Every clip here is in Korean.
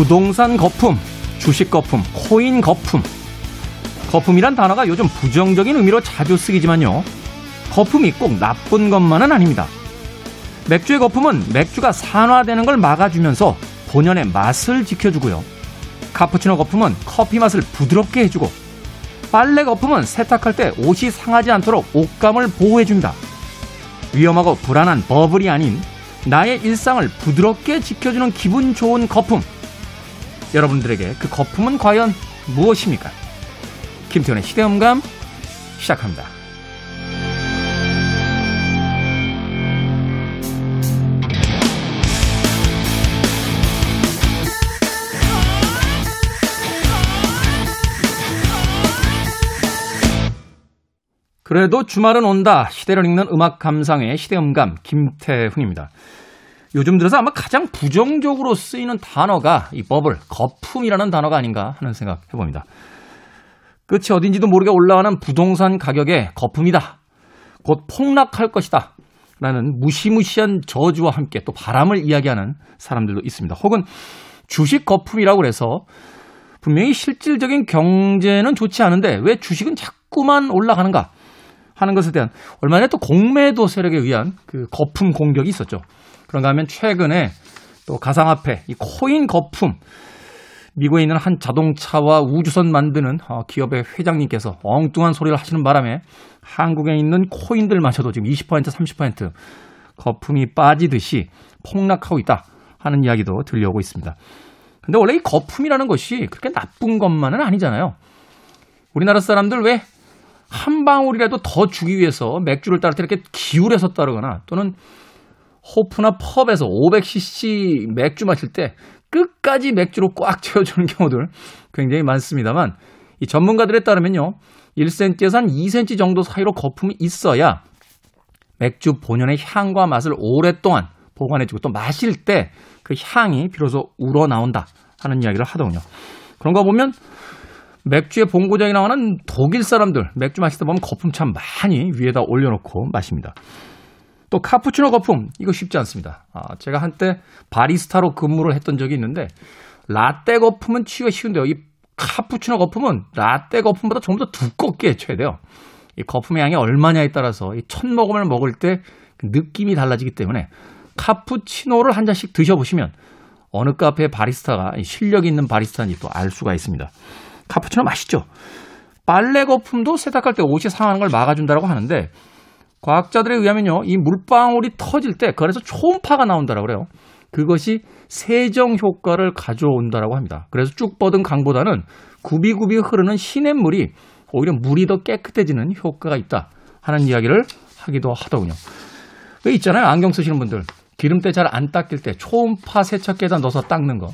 부동산 거품, 주식 거품, 코인 거품. 거품이란 단어가 요즘 부정적인 의미로 자주 쓰이지만요. 거품이 꼭 나쁜 것만은 아닙니다. 맥주의 거품은 맥주가 산화되는 걸 막아주면서 본연의 맛을 지켜주고요. 카푸치노 거품은 커피 맛을 부드럽게 해주고 빨래 거품은 세탁할 때 옷이 상하지 않도록 옷감을 보호해줍니다. 위험하고 불안한 버블이 아닌 나의 일상을 부드럽게 지켜주는 기분 좋은 거품. 여러분들에게 그 거품은 과연 무엇입니까? 김태훈의 시대음감 시작합니다. 그래도 주말은 온다. 시대를 읽는 음악 감상의 시대음감 김태훈입니다. 요즘 들어서 아마 가장 부정적으로 쓰이는 단어가 이 버블, 거품이라는 단어가 아닌가 하는 생각 해봅니다. 끝이 어딘지도 모르게 올라가는 부동산 가격의 거품이다. 곧 폭락할 것이다. 라는 무시무시한 저주와 함께 또 바람을 이야기하는 사람들도 있습니다. 혹은 주식 거품이라고 그래서 분명히 실질적인 경제는 좋지 않은데 왜 주식은 자꾸만 올라가는가 하는 것에 대한 얼마 전에 또 공매도 세력에 의한 그 거품 공격이 있었죠. 그런가 하면 최근에 또 가상화폐, 이 코인 거품, 미국에 있는 한 자동차와 우주선 만드는 어, 기업의 회장님께서 엉뚱한 소리를 하시는 바람에 한국에 있는 코인들마저도 지금 20% 30% 거품이 빠지듯이 폭락하고 있다 하는 이야기도 들려오고 있습니다. 근데 원래 이 거품이라는 것이 그렇게 나쁜 것만은 아니잖아요. 우리나라 사람들 왜 한 방울이라도 더 주기 위해서 맥주를 따를 때 이렇게 기울여서 따르거나 또는 호프나 펍에서 500cc 맥주 마실 때 끝까지 맥주로 꽉 채워주는 경우들 굉장히 많습니다만 이 전문가들에 따르면요. 1cm에서 한 2cm 정도 사이로 거품이 있어야 맥주 본연의 향과 맛을 오랫동안 보관해주고 또 마실 때 그 향이 비로소 우러나온다 하는 이야기를 하더군요. 그런 거 보면 맥주의 본고장이 나오는 독일 사람들 맥주 마시다 보면 거품 참 많이 위에다 올려놓고 마십니다. 또 카푸치노 거품 이거 쉽지 않습니다. 아, 제가 한때 바리스타로 근무를 했던 적이 있는데 라떼 거품은 치기가 쉬운데요. 이 카푸치노 거품은 라떼 거품보다 좀 더 두껍게 쳐야 돼요. 이 거품의 양이 얼마냐에 따라서 이 첫 모금을 먹을 때 그 느낌이 달라지기 때문에 카푸치노를 한 잔씩 드셔보시면 어느 카페의 바리스타가 실력 있는 바리스타인지 또 알 수가 있습니다. 카푸치노 맛있죠? 빨래 거품도 세탁할 때 옷이 상하는 걸 막아준다고 하는데 과학자들에 의하면요, 이 물방울이 터질 때 그래서 초음파가 나온다라고 그래요. 그것이 세정 효과를 가져온다라고 합니다. 그래서 쭉 뻗은 강보다는 굽이굽이 흐르는 시냇물이 오히려 물이 더 깨끗해지는 효과가 있다 하는 이야기를 하기도 하더군요. 왜 있잖아요. 안경 쓰시는 분들. 기름때 잘 안 닦일 때 초음파 세척기에다 넣어서 닦는 거.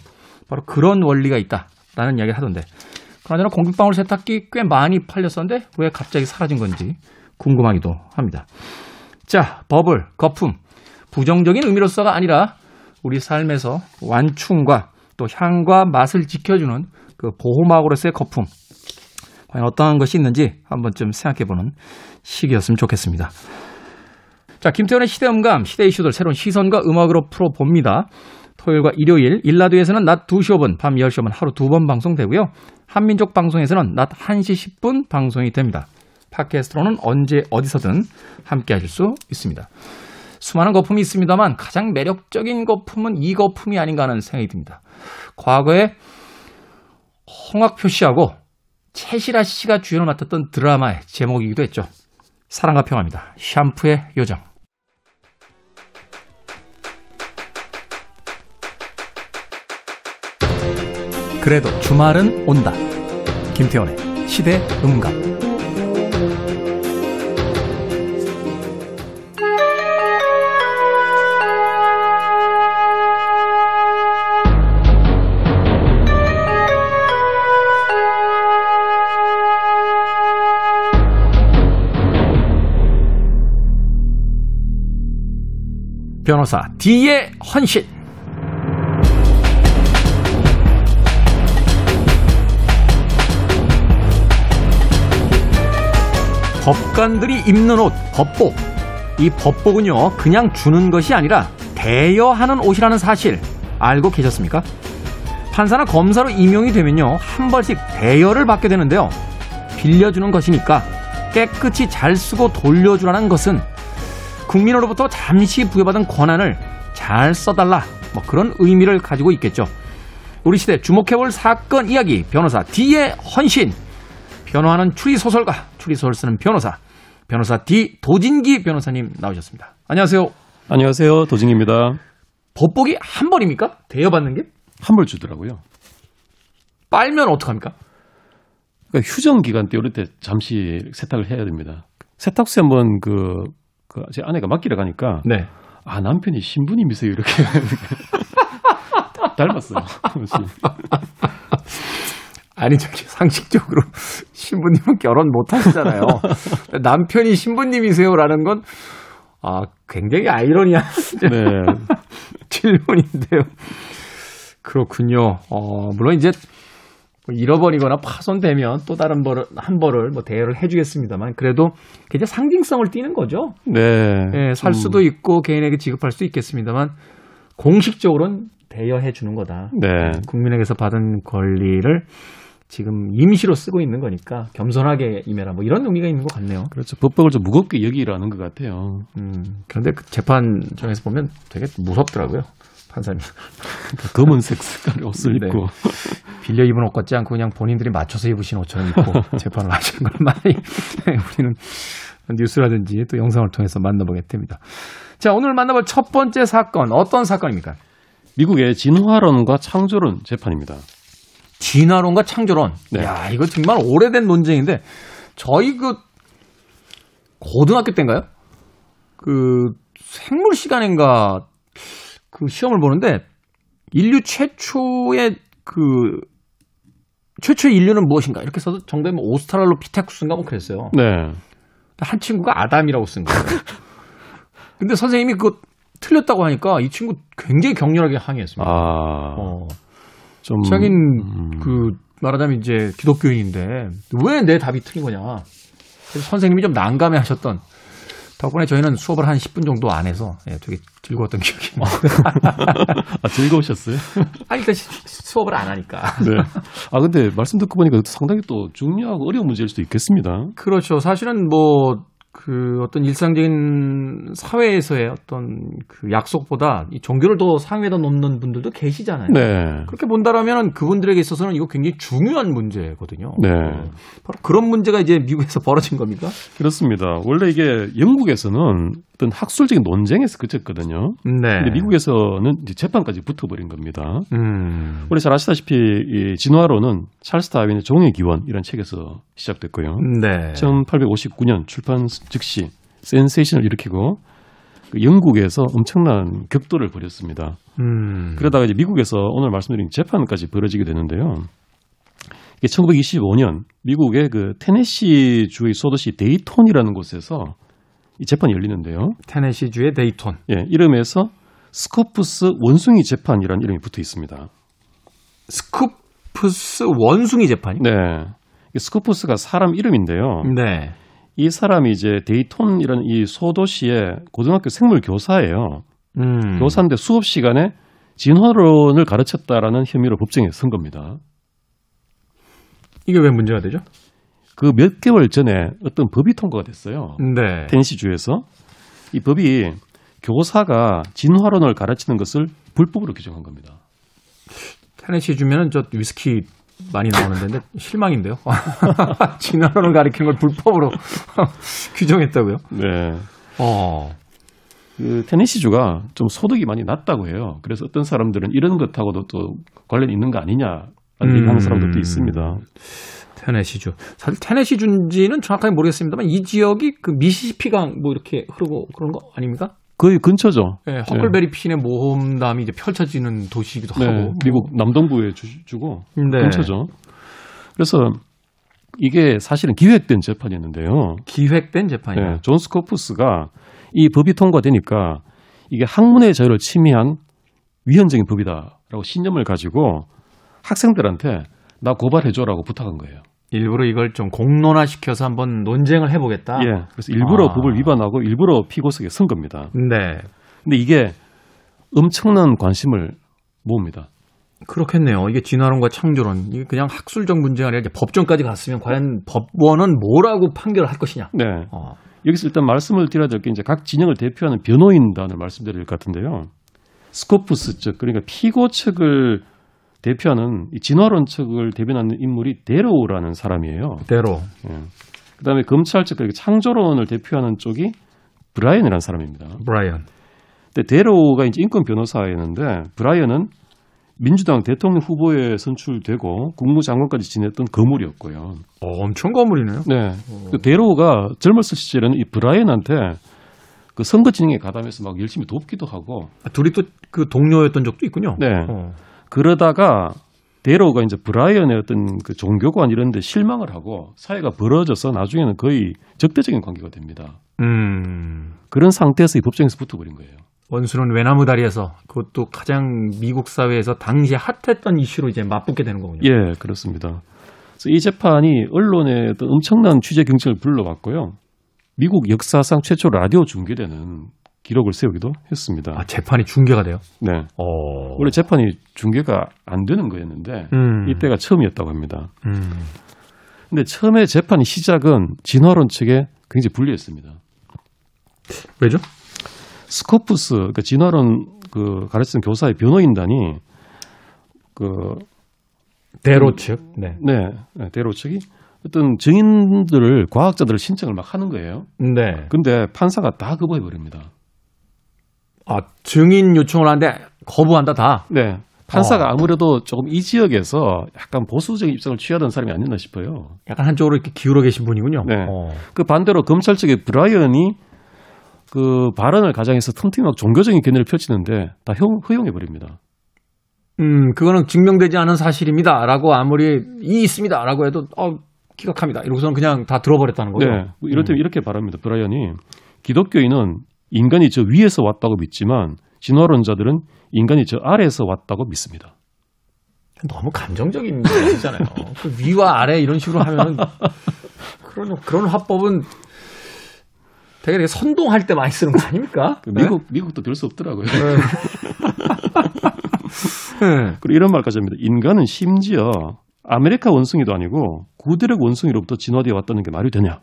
바로 그런 원리가 있다라는 이야기를 하던데. 그러나 공기방울 세탁기 꽤 많이 팔렸었는데 왜 갑자기 사라진 건지 궁금하기도 합니다. 자, 버블, 거품. 부정적인 의미로서가 아니라 우리 삶에서 완충과 또 향과 맛을 지켜주는 그 보호막으로서의 거품. 과연 어떠한 것이 있는지 한번 좀 생각해보는 시기였으면 좋겠습니다. 자, 김태현의 시대음감, 시대 이슈들 새로운 시선과 음악으로 풀어봅니다. 토요일과 일요일, 일라드에서는 낮 2시 5분, 밤 10시 5분 하루 두 번 방송되고요. 한민족 방송에서는 낮 1시 10분 방송이 됩니다. 팟캐스트로는 언제 어디서든 함께 하실 수 있습니다. 수많은 거품이 있습니다만 가장 매력적인 거품은 이 거품이 아닌가 하는 생각이 듭니다. 과거에 홍학표 씨하고 채시라 씨가 주연을 맡았던 드라마의 제목이기도 했죠. 사랑과 평화입니다. 샴푸의 요정. 그래도 주말은 온다. 김태원의 시대 음감. 변호사 D의 헌신. 법관들이 입는 옷, 법복. 이 법복은요, 그냥 주는 것이 아니라 대여하는 옷이라는 사실 알고 계셨습니까? 판사나 검사로 임용이 되면요. 한 벌씩 대여를 받게 되는데요. 빌려주는 것이니까 깨끗이 잘 쓰고 돌려주라는 것은 국민으로부터 잠시 부여받은 권한을 잘 써달라. 뭐 그런 의미를 가지고 있겠죠. 우리 시대 주목해볼 사건 이야기 변호사 D의 헌신. 변호하는 추리 소설가, 추리 소설 쓰는 변호사, 변호사 D 도진기 변호사님 나오셨습니다. 안녕하세요. 안녕하세요. 도진기입니다. 법복이 한 벌입니까? 대여받는 게? 한 벌 주더라고요. 빨면 어떡합니까? 그러니까 휴정 기간 때 이럴 때 잠시 세탁을 해야 됩니다. 세탁소에 한번 그, 그, 제 아내가 맡기러 가니까, 네. 아, 남편이 신부님이세요. 이렇게. 닮았어요. 아니 저기 상식적으로 신부님은 결혼 못 하시잖아요. 남편이 신부님이세요라는 건 아, 굉장히 아이러니한 네. 질문인데요. 그렇군요. 어, 물론 이제 뭐 잃어버리거나 파손되면 또 다른 벌을 한 벌을 뭐 대여를 해주겠습니다만 그래도 굉장히 상징성을 띠는 거죠. 네. 예, 살 좀, 수도 있고 개인에게 지급할 수 있겠습니다만 공식적으로는 대여해 주는 거다. 네. 국민에게서 받은 권리를 지금 임시로 쓰고 있는 거니까 겸손하게 임해라. 뭐 이런 의미가 있는 것 같네요. 그렇죠. 법법을 좀 무겁게 여기라는 것 같아요. 음, 그런데 그 재판정에서 보면 되게 무섭더라고요. 판사님. 그러니까 검은색 색깔의 옷을 네. 입고. 빌려 입은 옷 같지 않고 그냥 본인들이 맞춰서 입으신 옷처럼 입고 재판을 하시는 걸 많이 우리는 뉴스라든지 또 영상을 통해서 만나보게 됩니다. 자, 오늘 만나볼 첫 번째 사건 어떤 사건입니까? 미국의 진화론과 창조론 재판입니다. 진화론과 창조론. 네. 야, 이거 정말 오래된 논쟁인데 저희 그 고등학교 때인가요? 그 생물 시간인가 그 시험을 보는데 인류 최초의 그 최초의 인류는 무엇인가 이렇게 써서 정답이 뭐 오스트랄로피테쿠스인가 뭐 그랬어요. 네. 한 친구가 아담이라고 쓴 거예요. 근데 선생님이 그거 틀렸다고 하니까 이 친구 굉장히 격렬하게 항의했습니다. 아. 어. 좀. 자긴 음. 그 말하자면 이제 기독교인인데 왜 내 답이 틀린 거냐. 그래서 선생님이 좀 난감해 하셨던 덕분에 저희는 수업을 한 10분 정도 안 해서 예, 되게 즐거웠던 기억이 있는데. 아, 즐거우셨어요? 아니, 그러니까 시- 수업을 안 하니까. 네. 아, 근데 말씀 듣고 보니까 상당히 또 중요하고 어려운 문제일 수도 있겠습니다. 그렇죠. 사실은 뭐, 그 어떤 일상적인 사회에서의 어떤 그 약속보다 이 종교를 더 상위에다 놓는 분들도 계시잖아요. 네. 그렇게 본다라면 그분들에게 있어서는 이거 굉장히 중요한 문제거든요. 네. 어, 바로 그런 문제가 이제 미국에서 벌어진 겁니까? 그렇습니다. 원래 이게 영국에서는 어떤 학술적인 논쟁에서 그쳤거든요. 네. 근데 미국에서는 이제 재판까지 붙어버린 겁니다. 음. 우리 잘 아시다시피 이 진화론은 찰스 다윈의 종의 기원 이런 책에서 시작됐고요. 네. 1859년 출판 즉시 센세이션을 일으키고 그 영국에서 엄청난 격돌을 벌였습니다. 음. 그러다가 이제 미국에서 오늘 말씀드린 재판까지 벌어지게 되는데요. 이게 1925년 미국의 그 테네시 주의 소도시 데이톤이라는 곳에서 이 재판이 열리는데요. 테네시주의 데이톤. 예, 이름에서 스코프스 원숭이 재판이라는 이름이 붙어 있습니다. 스코프스 원숭이 재판이? 네. 스코프스가 사람 이름인데요. 네. 이 사람이 이제 데이톤이라는 이 소도시의 고등학교 생물 교사예요. 음. 교사인데 수업 시간에 진화론을 가르쳤다라는 혐의로 법정에 선 겁니다. 이게 왜 문제가 되죠? 그 몇 개월 전에 어떤 법이 통과가 됐어요. 네. 테니시주에서 이 법이 교사가 진화론을 가르치는 것을 불법으로 규정한 겁니다. 테네시 주면은 저 위스키 많이 나오는 데인데 실망인데요. 진화론을 가리키는 걸 불법으로 규정했다고요? 네. 어. 그 테네시주가 좀 소득이 많이 낮다고 해요. 그래서 어떤 사람들은 이런 것하고도 또 관련이 있는 거 아니냐 라는 음. 얘기하는 사람들도 있습니다. 테네시주. 사실 테네시주인지는 정확하게 모르겠습니다만 이 지역이 그 미시시피강 뭐 이렇게 흐르고 그런 거 아닙니까? 거의 근처죠. 네, 허클베리 핀의 모험담이 이제 펼쳐지는 도시이기도 네, 하고. 미국 남동부에 주, 주고 네. 근처죠. 그래서 이게 사실은 기획된 재판이었는데요. 기획된 재판이다. 네, 존 스코프스가 이 법이 통과되니까 이게 학문의 자유를 침해한 위헌적인 법이다라고 신념을 가지고 학생들한테 나 고발해줘라고 부탁한 거예요. 일부러 이걸 좀 공론화시켜서 한번 논쟁을 해보겠다. 예, 그래서 일부러 아. 법을 위반하고 일부러 피고석에 선 겁니다. 네. 근데 이게 엄청난 관심을 모읍니다. 그렇겠네요. 이게 진화론과 창조론 이게 그냥 학술적 문제가 아니라 법정까지 갔으면 과연 법원은 뭐라고 판결을 할 것이냐. 네. 어, 여기서 일단 말씀을 드려야 될 게 이제 각 진영을 대표하는 변호인단을 말씀드릴 것 같은데요. 스코프스 측 그러니까 피고 측을 대표하는 이 진화론 측을 대변하는 인물이 데로우라는 사람이에요. 대로. 예. 그다음에 검찰 측 그러니까 창조론을 대표하는 쪽이 브라이언이라는 사람입니다. 브라이언. 근데 데로우가 이제 인권 변호사였는데 브라이언은 민주당 대통령 후보에 선출되고 국무장관까지 지냈던 거물이었고요. 어, 엄청 거물이네요. 네. 그 데로우가 젊었을 시절에는 이 브라이언한테 그 선거 진행에 가담해서 막 열심히 돕기도 하고 아, 둘이 또 그 동료였던 적도 있군요. 네. 어. 그러다가 데로우가 이제 브라이언의 어떤 그 종교관 이런 데 실망을 하고 사이가 벌어져서 나중에는 거의 적대적인 관계가 됩니다. 음. 그런 상태에서 이 법정에서 붙어버린 거예요. 원수는 외나무 다리에서 그것도 가장 미국 사회에서 당시에 핫했던 이슈로 이제 맞붙게 되는 거군요. 예, 그렇습니다. 그래서 이 재판이 언론에 어떤 엄청난 취재 경쟁을 불러왔고요. 미국 역사상 최초 라디오 중계되는 기록을 세우기도 했습니다. 아, 재판이 중계가 돼요? 네. 어. 원래 재판이 중계가 안 되는 거였는데 음. 이때가 처음이었다고 합니다. 음. 근데 처음에 재판이 시작은 진화론 측에 굉장히 불리했습니다. 왜죠? 스코프스, 그러니까 진화론 그 가르치는 교사의 변호인단이 그 대로 측. 네. 네, 네, 대로 측이 어떤 증인들을 과학자들을 신청을 막 하는 거예요. 네. 근데 판사가 다 거부해 버립니다. 아, 증인 요청을 하는데 거부한다 다. 네. 판사가 어. 아무래도 조금 이 지역에서 약간 보수적인 입장을 취하던 사람이 아니었나 싶어요. 약간 한쪽으로 이렇게 기울어 계신 분이군요. 네. 어. 그 반대로 검찰 측의 브라이언이 그 발언을 가장해서 틈틈이 막 종교적인 견해를 펼치는데 다 허용, 허용해 버립니다. 음, 그거는 증명되지 않은 사실입니다라고 아무리 이 있습니다라고 해도 어, 기각합니다. 이러고서는 그냥 다 들어버렸다는 거죠. 네. 뭐 이럴 때 이렇게 말합니다. 브라이언이 기독교인은 인간이 저 위에서 왔다고 믿지만 진화론자들은 인간이 저 아래에서 왔다고 믿습니다. 너무 감정적인 얘기잖아요. 그 위와 아래 이런 식으로 하면 그런 그런 화법은 되게 되게 선동할 때 많이 쓰는 거 아닙니까? 그 미국 미국도 별수 없더라고요. 네. 그리고 이런 말까지 합니다. 인간은 심지어 아메리카 원숭이도 아니고 구대륙 원숭이로부터 진화되어 왔다는 게 말이 되냐?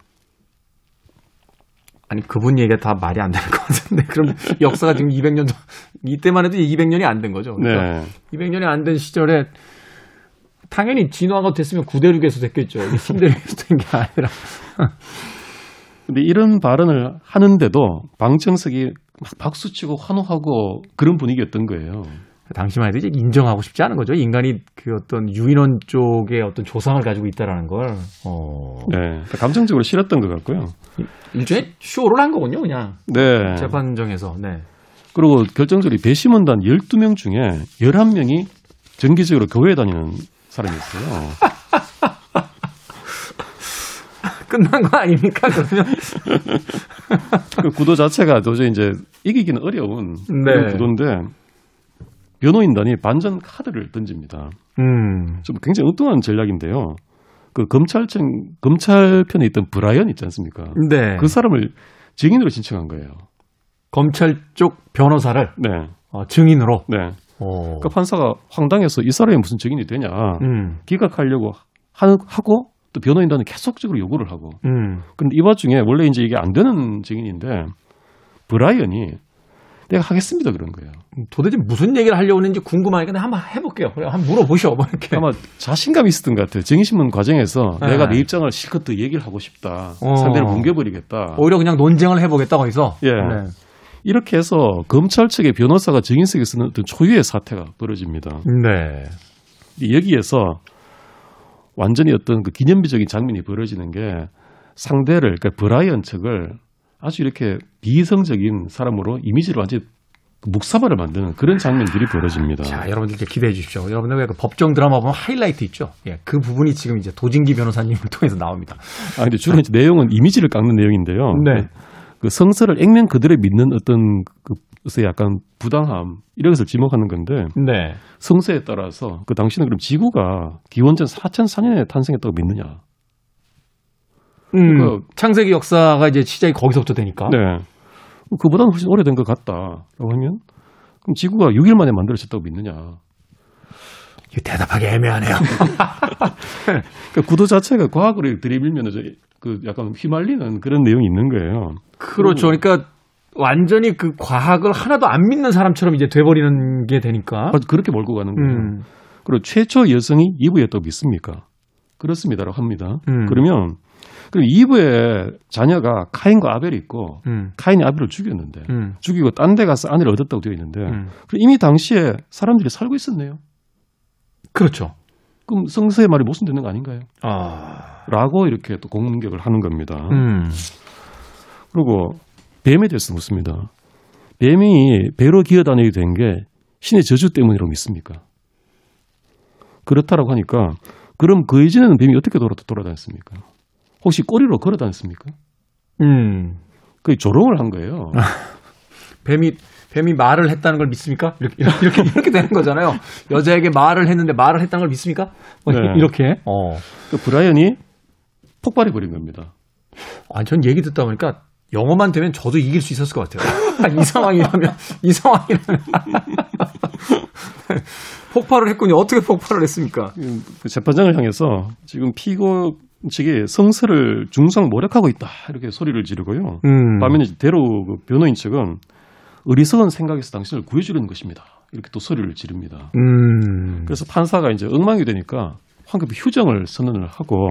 아니 그분 얘기가 다 말이 안 되는 것 같은데 그럼 역사가 지금 200년 전 이때만 해도 200년이 안 된 거죠. 그러니까 네. 200년이 안 된 시절에 당연히 진화가 됐으면 구대륙에서 됐겠죠. 신대륙에서 된 게 아니라. 근데 이런 발언을 하는데도 방청석이 막 박수치고 환호하고 그런 분위기였던 거예요. 당시만 해도 이제 인정하고 싶지 않은 거죠. 인간이 그 어떤 유인원 쪽의 어떤 조상을 가지고 있다라는 걸. 어. 네. 그러니까 감정적으로 싫었던 것 같고요. 일종의 쇼를 한 거군요, 그냥. 네. 재판정에서. 네. 그리고 결정적으로 배심원단 12명 중에 11명이 정기적으로 교회에 다니는 사람이었어요. 끝난 거 아닙니까, 그러면? 그 구도 자체가 도저히 이제 이기기는 어려운 그런 네. 구도인데 변호인단이 반전 카드를 던집니다. 음. 좀 굉장히 엉뚱한 전략인데요. 그 검찰청 검찰 편에 있던 브라이언 있지 않습니까? 네. 그 사람을 증인으로 신청한 거예요. 검찰 쪽 변호사를 네, 어, 증인으로. 네. 어. 그 판사가 황당해서 이 사람이 무슨 증인이 되냐 음. 기각하려고 하, 하고 또 변호인단은 계속적으로 요구를 하고. 음. 근데 이 와중에 원래 이제 이게 안 되는 증인인데 브라이언이 내가 하겠습니다 그런 거예요. 도대체 무슨 얘기를 하려고 했는지 궁금하니까 한번 해볼게요. 그래, 한번 물어보셔. 뭐 이렇게. 아마 자신감이 있었던 것 같아요. 증인신문 과정에서 네. 내가 내 입장을 실컷 더 얘기를 하고 싶다. 어. 상대를 뭉개버리겠다. 오히려 그냥 논쟁을 해보겠다, 거기서. 예. 네. 이렇게 해서 검찰 측의 변호사가 증인석에 쓰는 어떤 초유의 사태가 벌어집니다. 네. 여기에서 완전히 어떤 그 기념비적인 장면이 벌어지는 게 상대를, 그러니까 브라이언 측을 아주 이렇게 비이성적인 사람으로 이미지를 완전히 묵사발을 만드는 그런 장면들이 벌어집니다. 자, 여러분들 이제 기대해 주십시오. 여러분들 왜그 법정 드라마 보면 하이라이트 있죠? 예, 그 부분이 지금 이제 도진기 변호사님을 통해서 나옵니다. 아, 근데 주로 이제 내용은 이미지를 깎는 내용인데요. 네. 그 성서를 액면 그대로 믿는 어떤 그 것에 약간 부당함 이런 것을 지목하는 건데 네. 성서에 따라서 그 당시는 그럼 지구가 기원전 4,004년에 탄생했다고 믿느냐? 음, 그러니까- 창세기 역사가 이제 시작이 거기서부터 되니까. 네. 그보다는 훨씬 오래된 것 같다라고 하면 그럼 지구가 6일 만에 만들어졌다고 믿느냐? 이거 대답하기 애매하네요. 그러니까 구도 자체가 과학으로 들이밀면 그 약간 휘말리는 그런 내용이 있는 거예요. 그렇죠. 그러니까 완전히 그 과학을 하나도 안 믿는 사람처럼 이제 돼버리는 게 되니까. 아주 그렇게 몰고 가는 거예요. 음, 그리고 최초 여성이 이브였다고 믿습니까? 그렇습니다라고 합니다. 음. 그러면 그럼 이브의 자녀가 카인과 아벨이 있고 음, 카인이 아벨을 죽였는데 음, 죽이고 딴 데 가서 아내를 얻었다고 되어 있는데 음. 이미 당시에 사람들이 살고 있었네요. 그렇죠. 그럼 성서의 말이 모순되는 거 아닌가요? 아, 라고 이렇게 또 공격을 하는 겁니다. 음, 그리고 뱀에 대해서 묻습니다. 뱀이 배로 기어다니게 된 게 신의 저주 때문이라고 믿습니까? 그렇다라고 하니까 그럼 그 이전에는 뱀이 어떻게 돌아, 돌아다녔습니까? 혹시 꼬리로 걸어 다녔습니까? 음. 그 조롱을 한 거예요. 뱀이 뱀이 말을 했다는 걸 믿습니까? 이렇게 이렇게 이렇게 되는 거잖아요. 여자에게 말을 했는데 말을 했다는 걸 믿습니까? 뭐 네. 이렇게. 어. 그 브라이언이 폭발해 버린 겁니다. 아, 전 얘기 듣다 보니까 영어만 되면 저도 이길 수 있었을 것 같아요. 이 상황이라면 이 상황이라면 폭발을 했군요. 어떻게 폭발을 했습니까? 그 재판장을 향해서 지금 피고 측이 성서를 중성 모략하고 있다 이렇게 소리를 지르고요. 음. 반면에 대로 그 변호인 측은 어리석은 생각에서 당신을 구해주려는 것입니다. 이렇게 또 소리를 지릅니다. 음. 그래서 판사가 이제 엉망이 되니까 황급히 휴정을 선언을 하고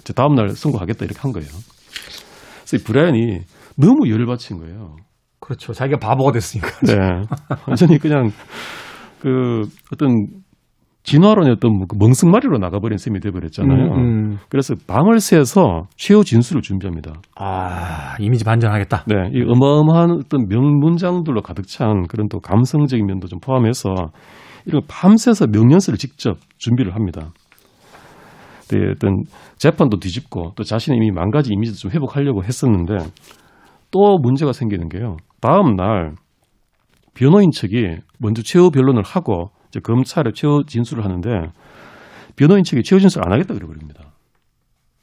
이제 다음날 선고하겠다 이렇게 한 거예요. 그래서 이 브라이언이 너무 열받친 거예요. 그렇죠. 자기가 바보가 됐으니까. 네. 완전히 그냥 그 어떤 진화론의 어떤 그 멍석마리로 나가버린 셈이 돼버렸잖아요. 음, 음. 그래서 방을 새서 최후 진술을 준비합니다. 아, 이미지 반전하겠다. 네, 이 어마어마한 어떤 명문장들로 가득 찬 그런 또 감성적인 면도 좀 포함해서 이런 밤새서 명령서를 직접 준비를 합니다. 네, 어떤 재판도 뒤집고 또 자신의 이미 망가진 이미지도 좀 회복하려고 했었는데 또 문제가 생기는 게요. 다음 날 변호인 측이 먼저 최후 변론을 하고 이제 검찰에 최후 진술을 하는데 변호인 측이 최후 진술 안 하겠다 그래 버립니다.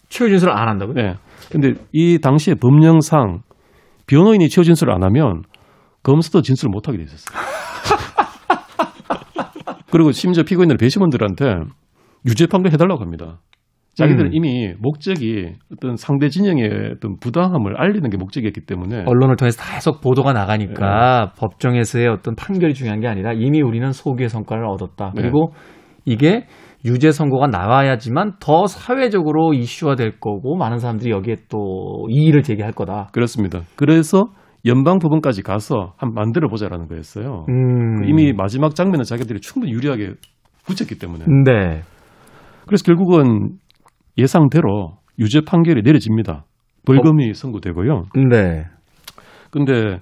최후 진술을 안 한다고요? 네. 근데 이 당시에 법령상 변호인이 최후 진술을 안 하면 검사도 진술을 못 하게 돼 있었어요. 그리고 심지어 피고인들 배심원들한테 유죄 판결 해달라고 합니다. 자기들은 음. 이미 목적이 어떤 상대 진영의 어떤 부당함을 알리는 게 목적이었기 때문에 언론을 통해서 계속 보도가 나가니까 네. 법정에서의 어떤 판결이 중요한 게 아니라 이미 우리는 소기의 성과를 얻었다. 네. 그리고 이게 유죄 선고가 나와야지만 더 사회적으로 이슈화 될 거고 많은 사람들이 여기에 또 이의를 제기할 거다. 그렇습니다. 그래서 연방 법원까지 가서 한 만들어 보자라는 거였어요. 음. 이미 마지막 장면은 자기들이 충분히 유리하게 붙였기 때문에 네. 그래서 결국은 예상대로 유죄 판결이 내려집니다. 벌금이 선고되고요. 네. 근데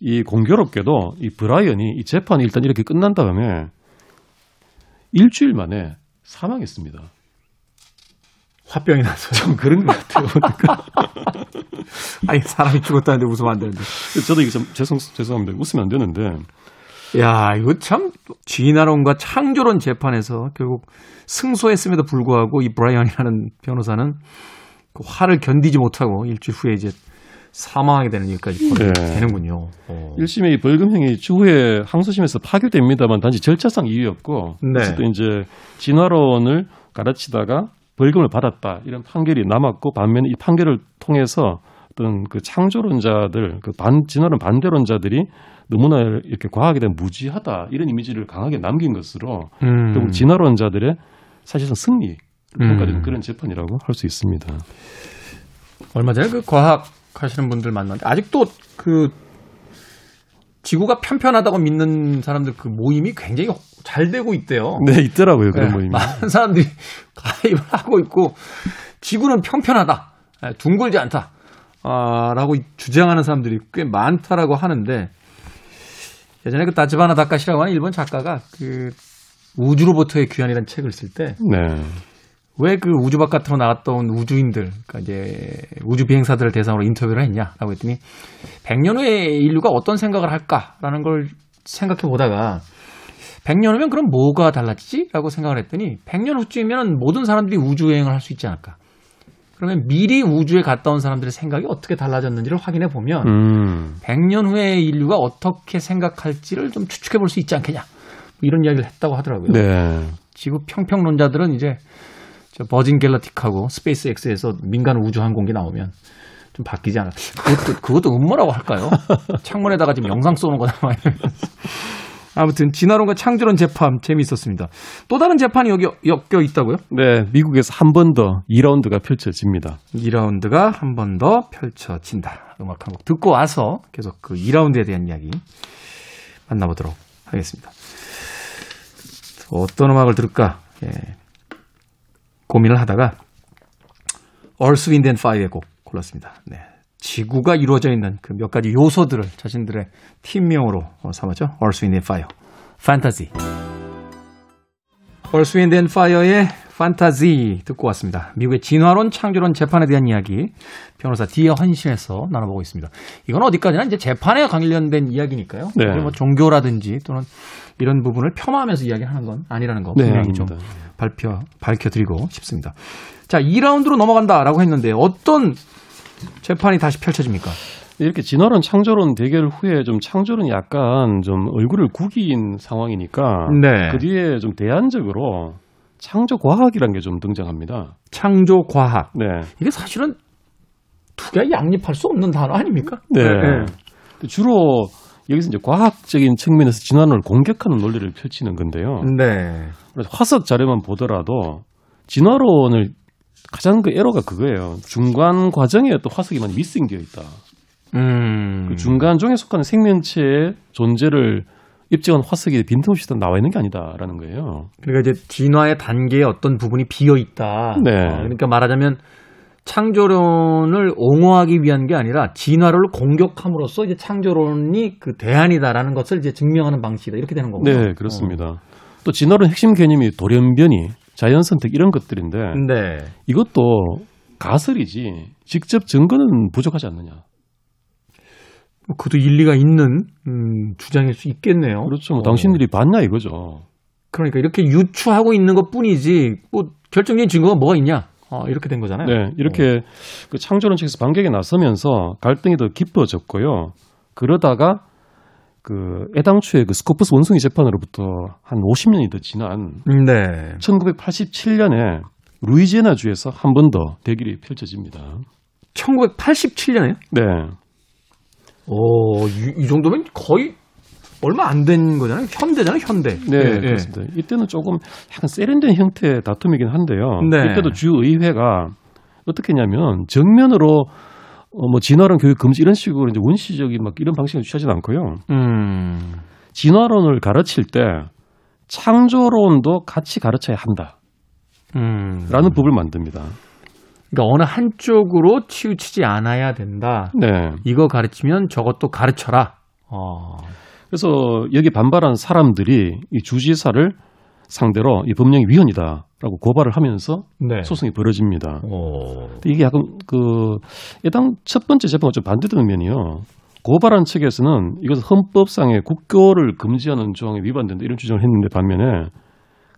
이 공교롭게도 이 브라이언이 이 재판이 일단 이렇게 끝난 다음에 일주일 만에 사망했습니다. 화병이 나서. 좀 그런 것 같아요. 그러니까 아니, 사람이 죽었다는데 웃으면 안 되는데. 저도 이거 좀 죄송, 죄송합니다. 웃으면 안 되는데 야, 이거 참 진화론과 창조론 재판에서 결국 승소했음에도 불구하고 이 브라이언이라는 변호사는 그 화를 견디지 못하고 일주일 후에 이제 사망하게 되는 일까지 벌어지게 네. 되는군요. 어. 1심의 이 벌금형이 추후에 항소심에서 파기됩니다만 단지 절차상 이유였고 네. 어쨌든 이제 진화론을 가르치다가 벌금을 받았다 이런 판결이 남았고 반면에 이 판결을 통해서 어떤 그 창조론자들 그 반 진화론 반대론자들이 너무나 이렇게 과학에 대한 무지하다 이런 이미지를 강하게 남긴 것으로 음. 결국 진화론자들의 사실상 승리 평가되는 음. 그런 재판이라고 할 수 있습니다. 얼마 전에 그 과학 하시는 분들 만났는데 아직도 그 지구가 편편하다고 믿는 사람들 그 모임이 굉장히 잘 되고 있대요. 네 있더라고요 그런 네, 모임이. 많은 사람들이 가입을 하고 있고 지구는 편편하다, 예, 둥글지 않다, 아, 라고 주장하는 사람들이 꽤 많다라고 하는데 예전에 그 다치바나 다카시라고 하는 일본 작가가 그 우주로부터의 귀환이라는 책을 쓸때 네. 왜그 우주 바깥으로 나갔던 우주인들, 그러니까 이제 우주 비행사들을 대상으로 인터뷰를 했냐라고 했더니 100년 후에 인류가 어떤 생각을 할까라는 걸 생각해 보다가 100년 후면 그럼 뭐가 달라지지? 라고 생각을 했더니 100년 후쯤이면 모든 사람들이 우주 여행을 할 수 있지 않을까? 그러면 미리 우주에 갔다 온 사람들의 생각이 어떻게 달라졌는지를 확인해 보면 음. 100년 후에 인류가 어떻게 생각할지를 좀 추측해 볼 수 있지 않겠냐? 뭐 이런 이야기를 했다고 하더라고요. 네. 지구 평평론자들은 이제 저 버진 갤러틱하고 스페이스 X에서 민간 우주 항공기 나오면 좀 바뀌지 않아. 그것도 그것도 음모라고 할까요? 창문에다가 지금 영상 쏘는 거다 막 이러면서. 아무튼 진화론과 창조론 재판 재미있었습니다. 또 다른 재판이 여기 엮여 있다고요? 네, 미국에서 한 번 더 2라운드가 펼쳐집니다. 2라운드가 한 번 더 펼쳐진다. 음악 한 곡 듣고 와서 계속 그 2라운드에 대한 이야기 만나보도록 하겠습니다. 어떤 음악을 들을까 예. 고민을 하다가 and Fire의 곡 골랐습니다. 네. 지구가 이루어져 있는 그 몇 가지 요소들을 자신들의 팀명으로 어, 삼았죠. Earth, Wind and Fire. 판타지. Earth, Wind and Fire의 판타지 듣고 왔습니다. 미국의 진화론 창조론 재판에 대한 이야기 변호사 디어 헌신에서 나눠보고 있습니다. 이건 어디까지나 이제 재판에 관련된 이야기니까요. 네. 뭐 종교라든지 또는 이런 부분을 폄하하면서 이야기하는 건 아니라는 거 분명히 좀 아닙니다. 발표 밝혀드리고 싶습니다. 자, 2라운드로 넘어간다라고 했는데 어떤 재판이 다시 펼쳐집니까? 이렇게 진화론 창조론 대결 후에 좀 창조론이 약간 좀 얼굴을 구긴 상황이니까 네. 그 뒤에 좀 대안적으로 창조 과학이라는 게 좀 등장합니다. 창조 과학. 네. 이게 사실은 두 개 양립할 수 없는 단어 아닙니까? 네. 주로 여기서 이제 과학적인 측면에서 진화론을 공격하는 논리를 펼치는 건데요. 네. 그래서 화석 자료만 보더라도 진화론을 가장 그 에러가 그거예요. 중간 과정에 어떤 화석이 많이 미싱되어 있다. 음. 그 중간 중에 속하는 생명체의 존재를 입증한 화석이 빈틈없이 다 나와 있는 게 아니다라는 거예요. 그러니까 이제 진화의 단계에 어떤 부분이 비어 있다. 네. 어, 그러니까 말하자면 창조론을 옹호하기 위한 게 아니라 진화를 공격함으로써 이제 창조론이 그 대안이다라는 것을 이제 증명하는 방식이다. 이렇게 되는 거군요. 네, 그렇습니다. 또 진화론 핵심 개념이 돌연변이, 자연 선택 이런 것들인데 어. 네. 이것도 가설이지 직접 증거는 부족하지 않느냐. 뭐 그도 일리가 있는 음, 주장일 수 있겠네요. 그렇죠. 뭐 어. 당신들이 봤냐 이거죠. 그러니까 이렇게 유추하고 있는 것 뿐이지 뭐 결정적인 증거가 뭐가 있냐? 어, 이렇게 된 거잖아요. 네, 이렇게 그 창조론 측에서 반격에 나서면서 갈등이 더 깊어졌고요. 그러다가 그 애당초에 그 스코프스 원숭이 재판으로부터 한 50년이 더 지난 음, 네. 1987년에 루이지애나 주에서 한 번 더 대결이 펼쳐집니다. 1987년에요? 네. 오, 이, 이 정도면 거의 얼마 안 된 거잖아요. 현대잖아요, 현대. 네, 예, 예. 그렇습니다. 이때는 조금 약간 세련된 형태의 다툼이긴 한데요. 네. 이때도 주의회가 어떻게 했냐면 정면으로 어, 뭐 진화론 교육 금지 이런 식으로 이제 원시적인 막 이런 방식을 취하지는 않고요. 음. 진화론을 가르칠 때 창조론도 같이 가르쳐야 한다라는 음. 법을 만듭니다. 그러니까 어느 한쪽으로 치우치지 않아야 된다. 네. 이거 가르치면 저것도 가르쳐라. 어. 그래서 여기 반발한 사람들이 이 주지사를 상대로 이 법령이 위헌이다라고 고발을 하면서 네. 소송이 벌어집니다. 오. 근데 이게 약간 그 해당 첫 번째 재판과 좀 반대되는 면이요. 고발한 측에서는 이것은 헌법상의 국교를 금지하는 조항에 위반된다 이런 주장을 했는데 반면에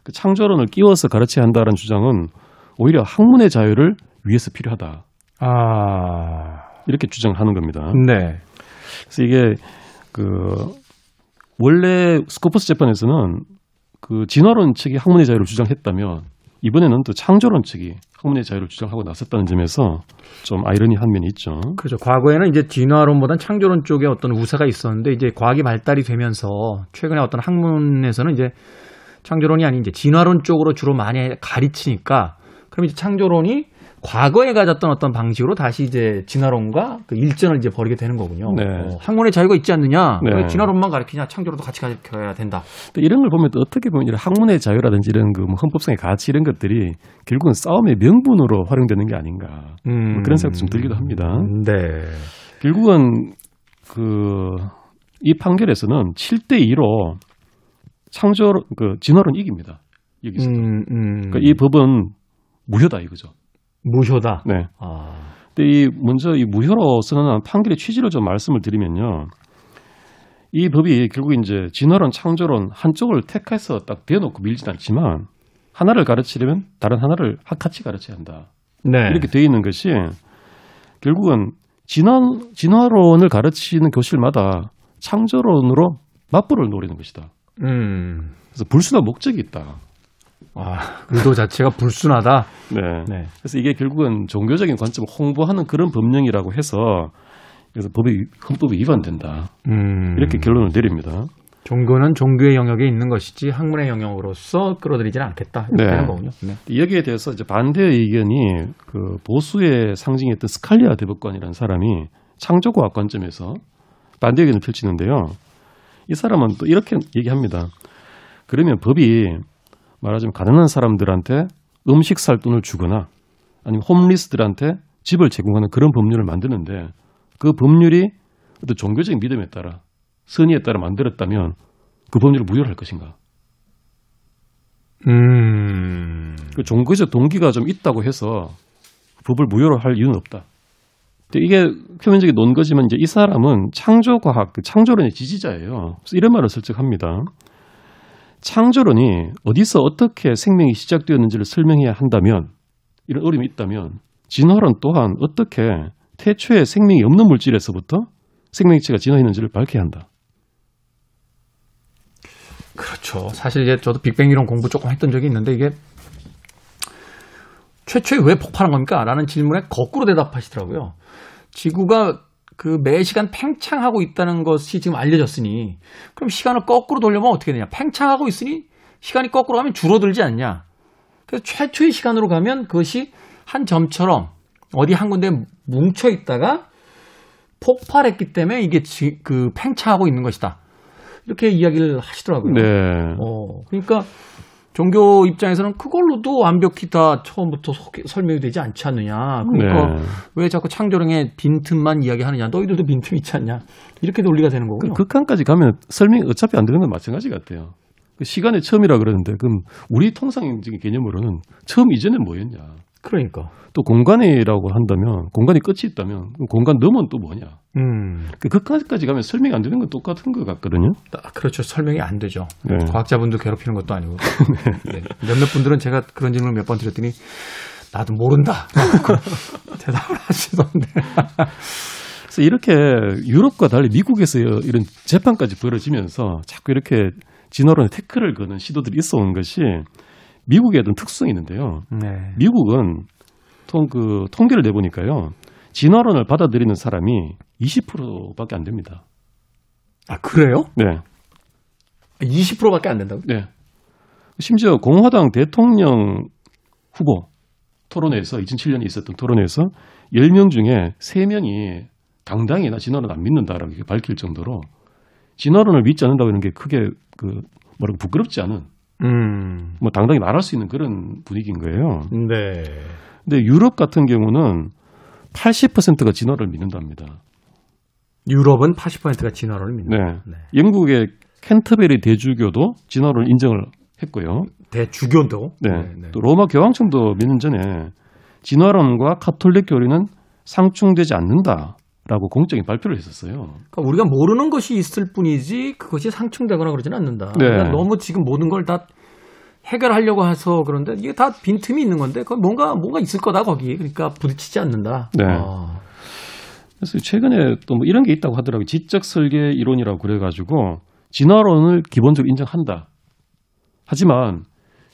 그 창조론을 끼워서 가르쳐야 한다는 주장은 오히려 학문의 자유를 위해서 필요하다 아. 이렇게 주장을 하는 겁니다. 네. 그래서 이게 그 원래 스코프스 재판에서는 그 진화론 측이 학문의 자유를 주장했다면 이번에는 또 창조론 측이 학문의 자유를 주장하고 나섰다는 점에서 좀 아이러니한 면이 있죠. 그렇죠. 과거에는 이제 진화론보다는 창조론 쪽에 어떤 우세가 있었는데 이제 과학이 발달이 되면서 최근에 어떤 학문에서는 이제 창조론이 아닌 이제 진화론 쪽으로 주로 많이 가르치니까 그럼 이제 창조론이 과거에 가졌던 어떤 방식으로 다시 이제 진화론과 그 일전을 이제 벌이게 되는 거군요. 네. 어, 학문의 자유가 있지 않느냐? 네. 왜 진화론만 가르치냐? 창조론도 같이 가르쳐야 된다. 이런 걸 보면 또 어떻게 보면 이런 학문의 자유라든지 이런 그 뭐 헌법상의 가치 이런 것들이 결국은 싸움의 명분으로 활용되는 게 아닌가 음. 뭐 그런 생각 좀 들기도 합니다. 네. 결국은 그 이 판결에서는 7대 2로 창조 그 진화론 이깁니다. 여기서. 음, 음. 그러니까 이 법은 무효다 이거죠. 무효다. 네. 아. 근데 이 먼저 이 무효로 선언한 판결의 취지를 좀 말씀을 드리면요. 이 법이 결국 이제 진화론, 창조론 한쪽을 택해서 딱 대놓고 밀진 않지만 하나를 가르치려면 다른 하나를 같이 가르쳐야 한다. 네. 이렇게 돼 있는 것이 결국은 진화, 진화론을 가르치는 교실마다 창조론으로 맞불을 노리는 것이다. 음. 그래서 불순한 목적이 있다. 아, 의도 자체가 불순하다. 네. 네. 그래서 이게 결국은 종교적인 관점을 홍보하는 그런 법령이라고 해서 그래서 법이 헌법에 위반된다. 음. 이렇게 결론을 내립니다. 종교는 종교의 영역에 있는 것이지 학문의 영역으로서 끌어들이지는 않겠다. 이렇게 네. 되는 거군요. 네. 여기에 대해서 이제 반대 의견이 그 보수의 상징이었던 스칼리아 대법관이라는 사람이 창조과학 관점에서 반대 의견을 펼치는데요. 이 사람은 또 이렇게 얘기합니다. 그러면 법이 말하자면 가난한 사람들한테 음식 살 돈을 주거나 아니면 홈리스들한테 집을 제공하는 그런 법률을 만드는데 그 법률이 어떤 종교적인 믿음에 따라 선의에 따라 만들었다면 그 법률을 무효로 할 것인가? 음. 그 종교적 동기가 좀 있다고 해서 법을 무효로 할 이유는 없다. 근데 이게 표면적인 논거지만 이제 이 사람은 창조과학, 그 창조론의 지지자예요. 그래서 이런 말을 슬쩍 합니다. 창조론이 어디서 어떻게 생명이 시작되었는지를 설명해야 한다면, 이런 어림이 있다면, 진화론 또한 어떻게 태초에 생명이 없는 물질에서부터 생명체가 진화했는지를 밝혀야 한다. 그렇죠. 사실 이제 저도 빅뱅 이론 공부 조금 했던 적이 있는데 이게 최초에 왜 폭발한 겁니까? 라는 질문에 거꾸로 대답하시더라고요. 지구가 그 매 시간 팽창하고 있다는 것이 지금 알려졌으니 그럼 시간을 거꾸로 돌려보면 어떻게 되냐? 팽창하고 있으니 시간이 거꾸로 가면 줄어들지 않냐? 그래서 최초의 시간으로 가면 그것이 한 점처럼 어디 한 군데 뭉쳐 있다가 폭발했기 때문에 이게 지- 그 팽창하고 있는 것이다. 이렇게 이야기를 하시더라고요. 네. 어, 그러니까 종교 입장에서는 그걸로도 완벽히 다 처음부터 소- 설명이 되지 않지 않느냐. 그러니까 네. 왜 자꾸 창조령의 빈틈만 이야기하느냐. 너희들도 빈틈 있지 않냐. 이렇게 논리가 되는 거군요. 그 극한까지 가면 설명이 어차피 안 되는 건 마찬가지 같아요. 그 시간의 처음이라 그러는데 그럼 우리 통상적인 개념으로는 처음 이전엔 뭐였냐? 그러니까. 또 공간이라고 한다면 공간이 끝이 있다면 공간 넘은 또 뭐냐? 음. 그 극한까지 가면 설명이 안 되는 건 똑같은 것 같거든요. 아, 그렇죠. 설명이 안 되죠. 네. 과학자분들 괴롭히는 것도 아니고. 네. 몇몇 분들은 제가 그런 질문을 몇 번 드렸더니 나도 모른다. 대답을 하시던데. 그래서 이렇게 유럽과 달리 미국에서 이런 재판까지 벌어지면서 자꾸 이렇게 진화론에 태클을 거는 시도들이 있어 온 것이 미국의 어떤 특성이 있는데요. 네. 미국은 통, 그 통계를 내보니까요. 진화론을 받아들이는 사람이 20%밖에 안 됩니다. 아, 그래요? 네. 20%밖에 안 된다고? 네. 심지어 공화당 대통령 후보 토론회에서 2007년에 있었던 토론회에서 10명 중에 3명이 당당히 나 진화론 안 믿는다라고 밝힐 정도로 진화론을 믿지 않는다고 하는 게 크게 그 뭐라고 부끄럽지 않은 음. 뭐 당당히 말할 수 있는 그런 분위기인 거예요. 네. 근데 유럽 같은 경우는 80%가 진화를 믿는답니다. 유럽은 80%가 진화론을 믿는. 네. 네. 영국의 캔터베리 대주교도 진화론을 인정을 했고요. 대주교도. 네. 또 로마 교황청도 몇 년 전에 진화론과 카톨릭 교리는 상충되지 않는다 라고 공적인 발표를 했었어요. 그러니까 우리가 모르는 것이 있을 뿐이지 그것이 상충되거나 그러지는 않는다. 네. 그러니까 너무 지금 모든 걸 다 해결하려고 해서 그런데 이게 다 빈틈이 있는 건데 그 뭔가 뭔가 있을 거다 거기. 그러니까 부딪히지 않는다. 네. 아, 그래서 최근에 또 뭐 이런 게 있다고 하더라고요. 지적 설계 이론이라고 그래가지고 진화론을 기본적으로 인정한다. 하지만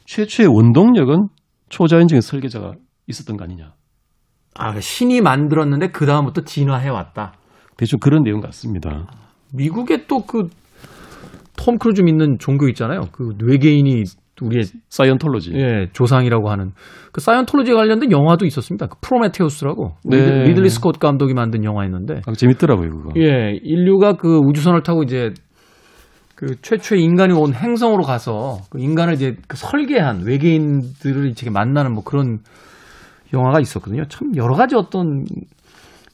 최초의 원동력은 초자연적인 설계자가 있었던 거 아니냐. 아, 신이 만들었는데 그 다음부터 진화해 왔다. 대충 그런 내용 같습니다. 미국에 또 그 톰 크루즈 믿는 종교 있잖아요. 그 외계인이 우리의 사이언톨로지. 예, 조상이라고 하는 그 사이언톨로지에 관련된 영화도 있었습니다. 그 프로메테우스라고 네. 리들- 리들리 스콧 감독이 만든 영화였는데 아, 재밌더라고요, 그거. 예, 인류가 그 우주선을 타고 이제 그 최초의 인간이 온 행성으로 가서 그 인간을 이제 그 설계한 외계인들을 이렇게 만나는 뭐 그런 영화가 있었거든요. 참 여러 가지 어떤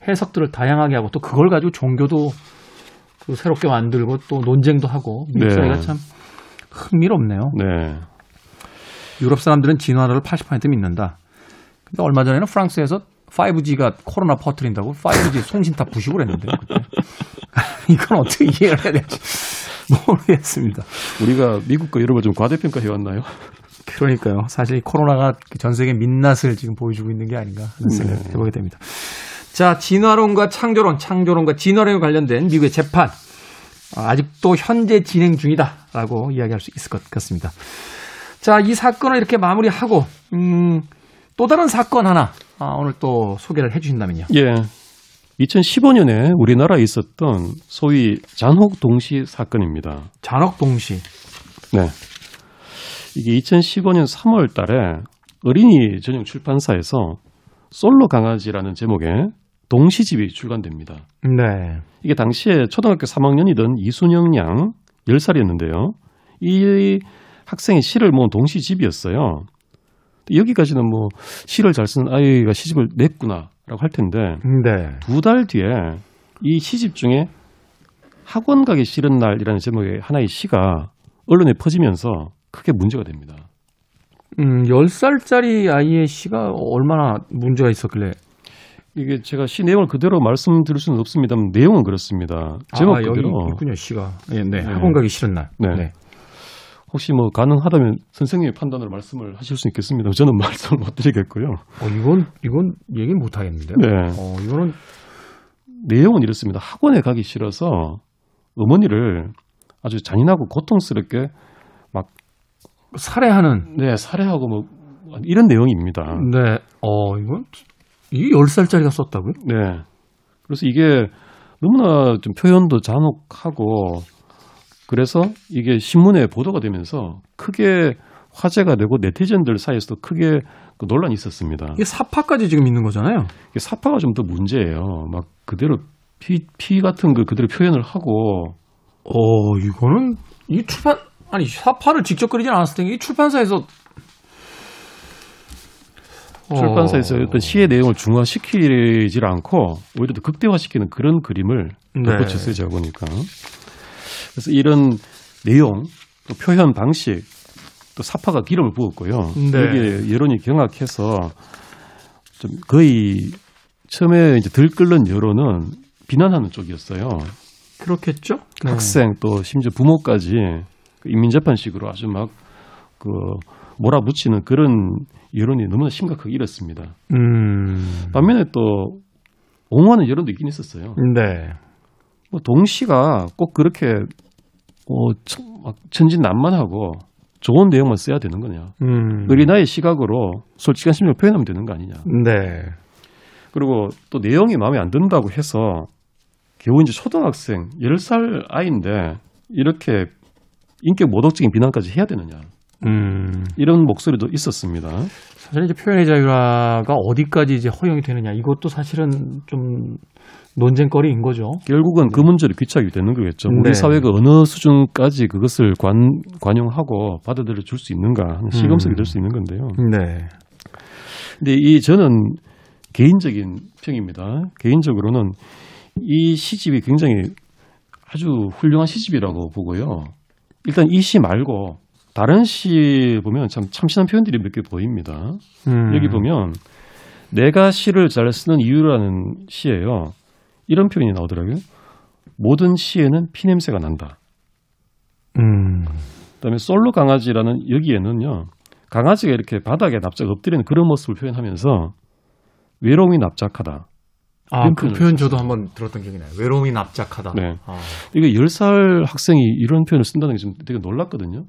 해석들을 다양하게 하고 또 그걸 가지고 종교도 그 새롭게 만들고 또 논쟁도 하고 미국 네. 사회가 참 흥미롭네요. 네. 유럽 사람들은 진화를 80% 믿는다. 근데 얼마 전에는 프랑스에서 5G가 코로나 퍼뜨린다고 5G 송신탑 부식을 했는데 그때. 이건 어떻게 이해를 해야 될지 모르겠습니다. 우리가 미국과 유럽을 좀 과대평가 해 왔나요? 그러니까요. 사실 이 코로나가 그전 세계 민낯을 지금 보여주고 있는 게 아닌가 하는 생각을 네. 해보게 됩니다. 자, 진화론과 창조론, 창조론과 진화론에 관련된 미국의 재판. 아, 아직도 현재 진행 중이다라고 이야기할 수 있을 것 같습니다. 자, 이 사건을 이렇게 마무리하고, 음, 또 다른 사건 하나, 아, 오늘 또 소개를 해 주신다면요. 예. 2015년에 우리나라에 있었던 소위 잔혹 동시 사건입니다. 잔혹 동시. 네. 이게 2015년 3월 달에 어린이 전용 출판사에서 솔로 강아지라는 제목의 동시집이 출간됩니다. 네. 이게 당시에 초등학교 3학년이던 이순영 양 10살이었는데요. 이 학생이 시를 모은 동시집이었어요. 여기까지는 뭐 시를 잘 쓰는 아이가 시집을 냈구나라고 할 텐데 네. 두달 뒤에 이 시집 중에 학원 가기 싫은 날이라는 제목의 하나의 시가 언론에 퍼지면서 크게 문제가 됩니다. 음, 10살짜리 아이의 시가 얼마나 문제가 있었길래. 이게 제가 시 내용을 그대로 말씀드릴 수는 없습니다만 내용은 그렇습니다. 제목 아, 그대로 있군요, 시가. 예, 네. 네. 학원 가기 싫은 날. 네. 혹시 뭐 가능하다면 선생님의 판단으로 말씀을 하실 수 있겠습니다. 저는 말씀을 못 드리겠고요. 어, 이건, 이건 얘기 못 하겠는데요? 네. 어, 이거는, 내용은 이렇습니다. 학원에 가기 싫어서 어머니를 아주 잔인하고 고통스럽게 살해하는. 네, 살해하고 뭐 이런 내용입니다. 네. 어, 이건, 이 10살짜리가 썼다고요? 네. 그래서 이게 너무나 좀 표현도 잔혹하고 그래서 이게 신문에 보도가 되면서 크게 화제가 되고 네티즌들 사이에서도 크게 그 논란이 있었습니다. 이게 사파까지 지금 있는 거잖아요. 이게 사파가 좀 더 문제예요. 막 그대로 피, 피 같은 걸 그대로 표현을 하고 어, 이거는, 이 출판, 아니, 사파를 직접 그리진 않았을 텐데, 이 출판사에서. 출판사에서 어, 어떤 시의 내용을 중화시키질 않고 오히려 더 극대화시키는 그런 그림을 네. 덧붙였어요, 제가 보니까. 그래서 이런 내용, 또 표현 방식, 또 사파가 기름을 부었고요. 네. 여기에 여론이 경악해서 좀 거의 처음에 이제 들끓는 여론은 비난하는 쪽이었어요. 그렇겠죠? 네. 학생 또 심지어 부모까지 그 인민재판식으로 아주 막 그 몰아붙이는 그런 여론이 너무나 심각하게 일었습니다. 음. 반면에 또 옹호하는 여론도 있긴 있었어요. 네. 뭐 동시가 꼭 그렇게 어, 천- 막 천진난만하고 좋은 내용만 써야 되는 거냐. 음. 어린아이 시각으로 솔직한 심정을 표현하면 되는 거 아니냐. 네. 그리고 또 내용이 마음에 안 든다고 해서 겨우 이제 초등학생 10살 아이인데 이렇게 인격 모독적인 비난까지 해야 되느냐. 음. 이런 목소리도 있었습니다. 사실 이제 표현의 자유가 어디까지 이제 허용이 되느냐 이것도 사실은 좀 논쟁거리인 거죠. 결국은 그 문제를 귀착이 되는 거겠죠. 네. 우리 사회가 어느 수준까지 그것을 관, 관용하고 받아들여 줄 수 있는가 시금석이 음. 될수 있는 건데요. 네. 근데 이 저는 개인적인 평입니다. 개인적으로는 이 시집이 굉장히 아주 훌륭한 시집이라고 보고요. 일단 이 시 말고 다른 시 보면 참 참신한 표현들이 몇 개 보입니다. 음. 여기 보면 내가 시를 잘 쓰는 이유라는 시예요. 이런 표현이 나오더라고요. 모든 시에는 피 냄새가 난다. 음. 그다음에 솔로 강아지라는 여기에는요. 강아지가 이렇게 바닥에 납작 엎드리는 그런 모습을 표현하면서 외로움이 납작하다. 아, 그 표현 저도 한번 들었던 기억이 나요. 외로움이 납작하다. 네. 아. 이게 10살 학생이 이런 표현을 쓴다는 게 좀 되게 놀랐거든요.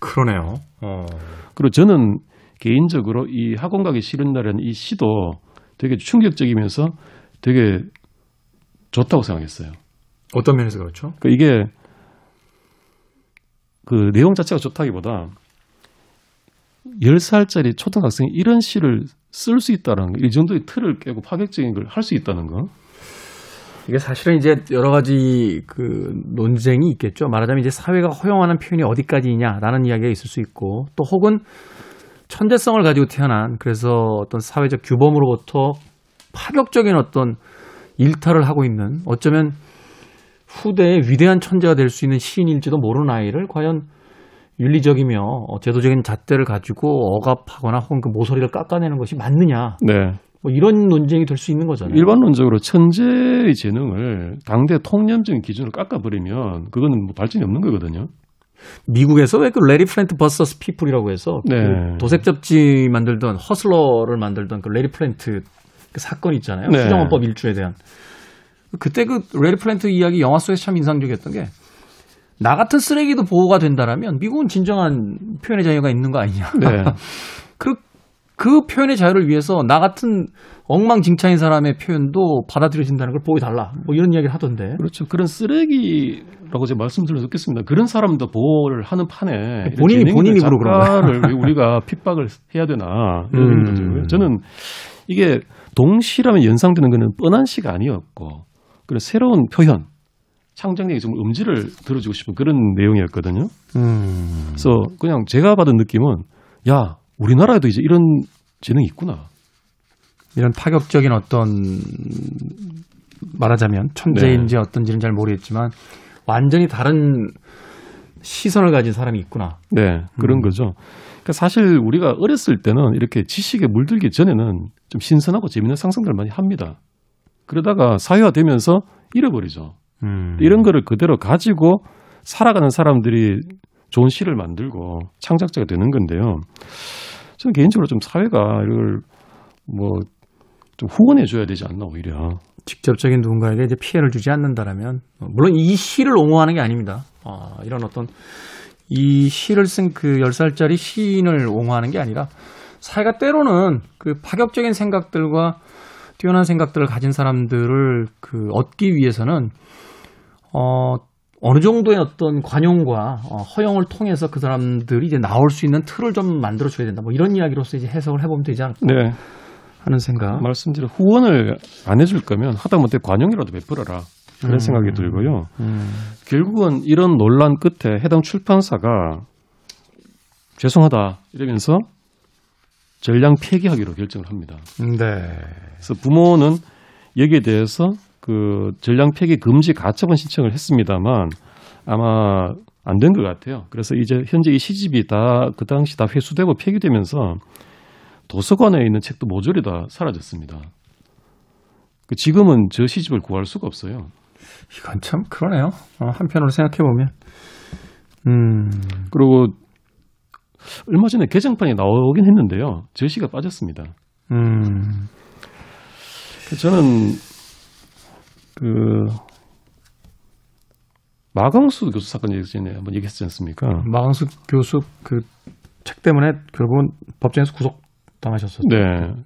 그러네요. 어. 그리고 저는 개인적으로 이 학원 가기 싫은 날에는 이 시도 되게 충격적이면서 되게 좋다고 생각했어요. 어떤 면에서 그렇죠? 그 이게 그 내용 자체가 좋다기보다 10살짜리 초등학생이 이런 시를 쓸 수 있다는 거, 이 정도의 틀을 깨고 파격적인 걸 할 수 있다는 거. 이게 사실은 이제 여러 가지 그 논쟁이 있겠죠. 말하자면 이제 사회가 허용하는 표현이 어디까지냐라는 이야기가 있을 수 있고 또 혹은 천재성을 가지고 태어난 그래서 어떤 사회적 규범으로부터 파격적인 어떤 일탈을 하고 있는 어쩌면 후대의 위대한 천재가 될 수 있는 시인일지도 모르는 아이를 과연 윤리적이며 어, 제도적인 잣대를 가지고 억압하거나 혹은 그 모서리를 깎아내는 것이 맞느냐 네. 뭐 이런 논쟁이 될 수 있는 거잖아요. 일반론적으로 천재의 재능을 당대 통념적인 기준으로 깎아버리면 그거는 뭐 발전이 없는 거거든요. 미국에서 왜 그 래리 플린트 versus People이라고 해서 네. 그 도색 잡지 만들던 허슬러를 만들던 그 래리 플린트 그 사건 있잖아요. 네. 수정헌법 일조에 대한 그때 그 래리 플린트 이야기 영화 속에서 참 인상적이었던 게 나 같은 쓰레기도 보호가 된다라면 미국은 진정한 표현의 자유가 있는 거 아니냐. 네. 그, 그 표현의 자유를 위해서 나 같은 엉망진창인 사람의 표현도 받아들여진다는 걸 보여달라. 뭐 이런 이야기를 하던데. 그렇죠. 그런 쓰레기라고 제가 말씀드려 듣겠습니다. 그런 사람도 보호를 하는 판에 본인이 본인 입으로 그런 왜 우리가 핍박을 해야 되나 이런 음. 저는 이게 동시라면 연상되는 거는 뻔한 시가 아니었고 그런 새로운 표현, 창작력의 좀 음질을 들어주고 싶은 그런 내용이었거든요. 음. 그래서 그냥 제가 받은 느낌은 야 우리나라에도 이제 이런 재능이 있구나. 이런 파격적인 어떤 말하자면 천재인지 네. 어떤지는 잘 모르겠지만 완전히 다른 시선을 가진 사람이 있구나. 네, 그런 음. 거죠. 그러니까 사실 우리가 어렸을 때는 이렇게 지식에 물들기 전에는 좀 신선하고 재밌는 상상들을 많이 합니다. 그러다가 사회화되면서 잃어버리죠. 음. 이런 거를 그대로 가지고 살아가는 사람들이 좋은 시를 만들고 창작자가 되는 건데요. 저는 개인적으로 좀 사회가 이걸 뭐 좀 후원해 줘야 되지 않나 오히려. 직접적인 누군가에게 이제 피해를 주지 않는다라면 어, 물론 이 시를 옹호하는 게 아닙니다. 아, 이런 어떤 이 시를 쓴 그 10살짜리 시인을 옹호하는 게 아니라 사회가 때로는 그 파격적인 생각들과 뛰어난 생각들을 가진 사람들을 그 얻기 위해서는 어 어느 정도의 어떤 관용과 어, 허용을 통해서 그 사람들이 이제 나올 수 있는 틀을 좀 만들어 줘야 된다. 뭐 이런 이야기로서 이제 해석을 해보면 되지 않을까 네, 하는 생각. 말씀드린 후원을 안 해줄 거면 하다못해 관용이라도 베풀어라 그런 음. 생각이 들고요. 음. 결국은 이런 논란 끝에 해당 출판사가 죄송하다 이러면서 전량 폐기하기로 결정을 합니다. 네. 그래서 부모는 여기에 대해서 그 전량 폐기 금지 가처분 신청을 했습니다만 아마 안 된 것 같아요. 그래서 이제 현재 이 시집이 다 그 당시 다 회수되고 폐기되면서 도서관에 있는 책도 모조리 다 사라졌습니다. 그 지금은 저 시집을 구할 수가 없어요. 이건 참 그러네요. 어, 한편으로 생각해 보면, 음, 그리고 얼마 전에 개정판이 나오긴 했는데요. 제시가 빠졌습니다. 음, 저는 그 마광수 교수 사건 예전에 한번 얘기했지 않습니까? 마강수 교수 그 책 때문에 결국은 법정에서 구속 당하셨었죠. 네.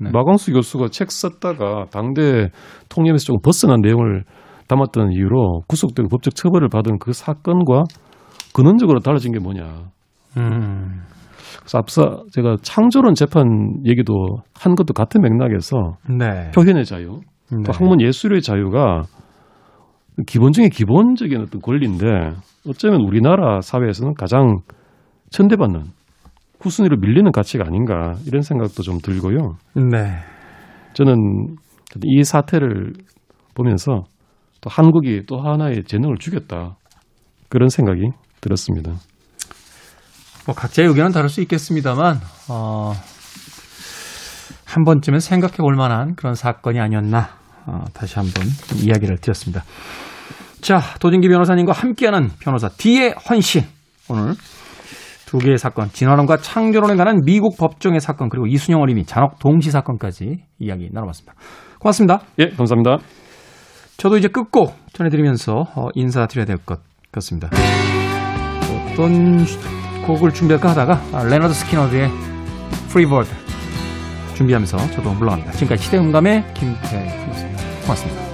네. 마광수 교수가 책 썼다가 당대 통념에서 조금 벗어난 내용을 담았던 이유로 구속되고 법적 처벌을 받은 그 사건과 근원적으로 달라진 게 뭐냐. 음, 그래서 앞서 제가 창조론 재판 얘기도 한 것도 같은 맥락에서 네. 표현의 자유, 네. 또 학문 예술의 자유가 기본 중에 기본적인 어떤 권리인데 어쩌면 우리나라 사회에서는 가장 천대받는 후순위로 밀리는 가치가 아닌가 이런 생각도 좀 들고요. 네. 저는 이 사태를 보면서 또 한국이 또 하나의 재능을 주겠다 그런 생각이 들었습니다. 뭐 각자의 의견은 다를 수 있겠습니다만, 어, 한 번쯤은 생각해 볼 만한 그런 사건이 아니었나, 어, 다시 한번 좀 이야기를 드렸습니다. 자, 도진기 변호사님과 함께하는 변호사 D의 헌신. 오늘 두 개의 사건, 진화론과 창조론에 관한 미국 법정의 사건, 그리고 이순영 어린이 잔혹 동시 사건까지 이야기 나눠봤습니다. 고맙습니다. 예, 감사합니다. 저도 이제 끝곡 전해드리면서 어, 인사드려야 될 것 같습니다. 어떤 곡을 준비할까 하다가 아, 레너드 스키너드의 Free Bird 준비하면서 저도 물러갑니다. 지금까지 시대음감의 김태훈이었습니다. 고맙습니다.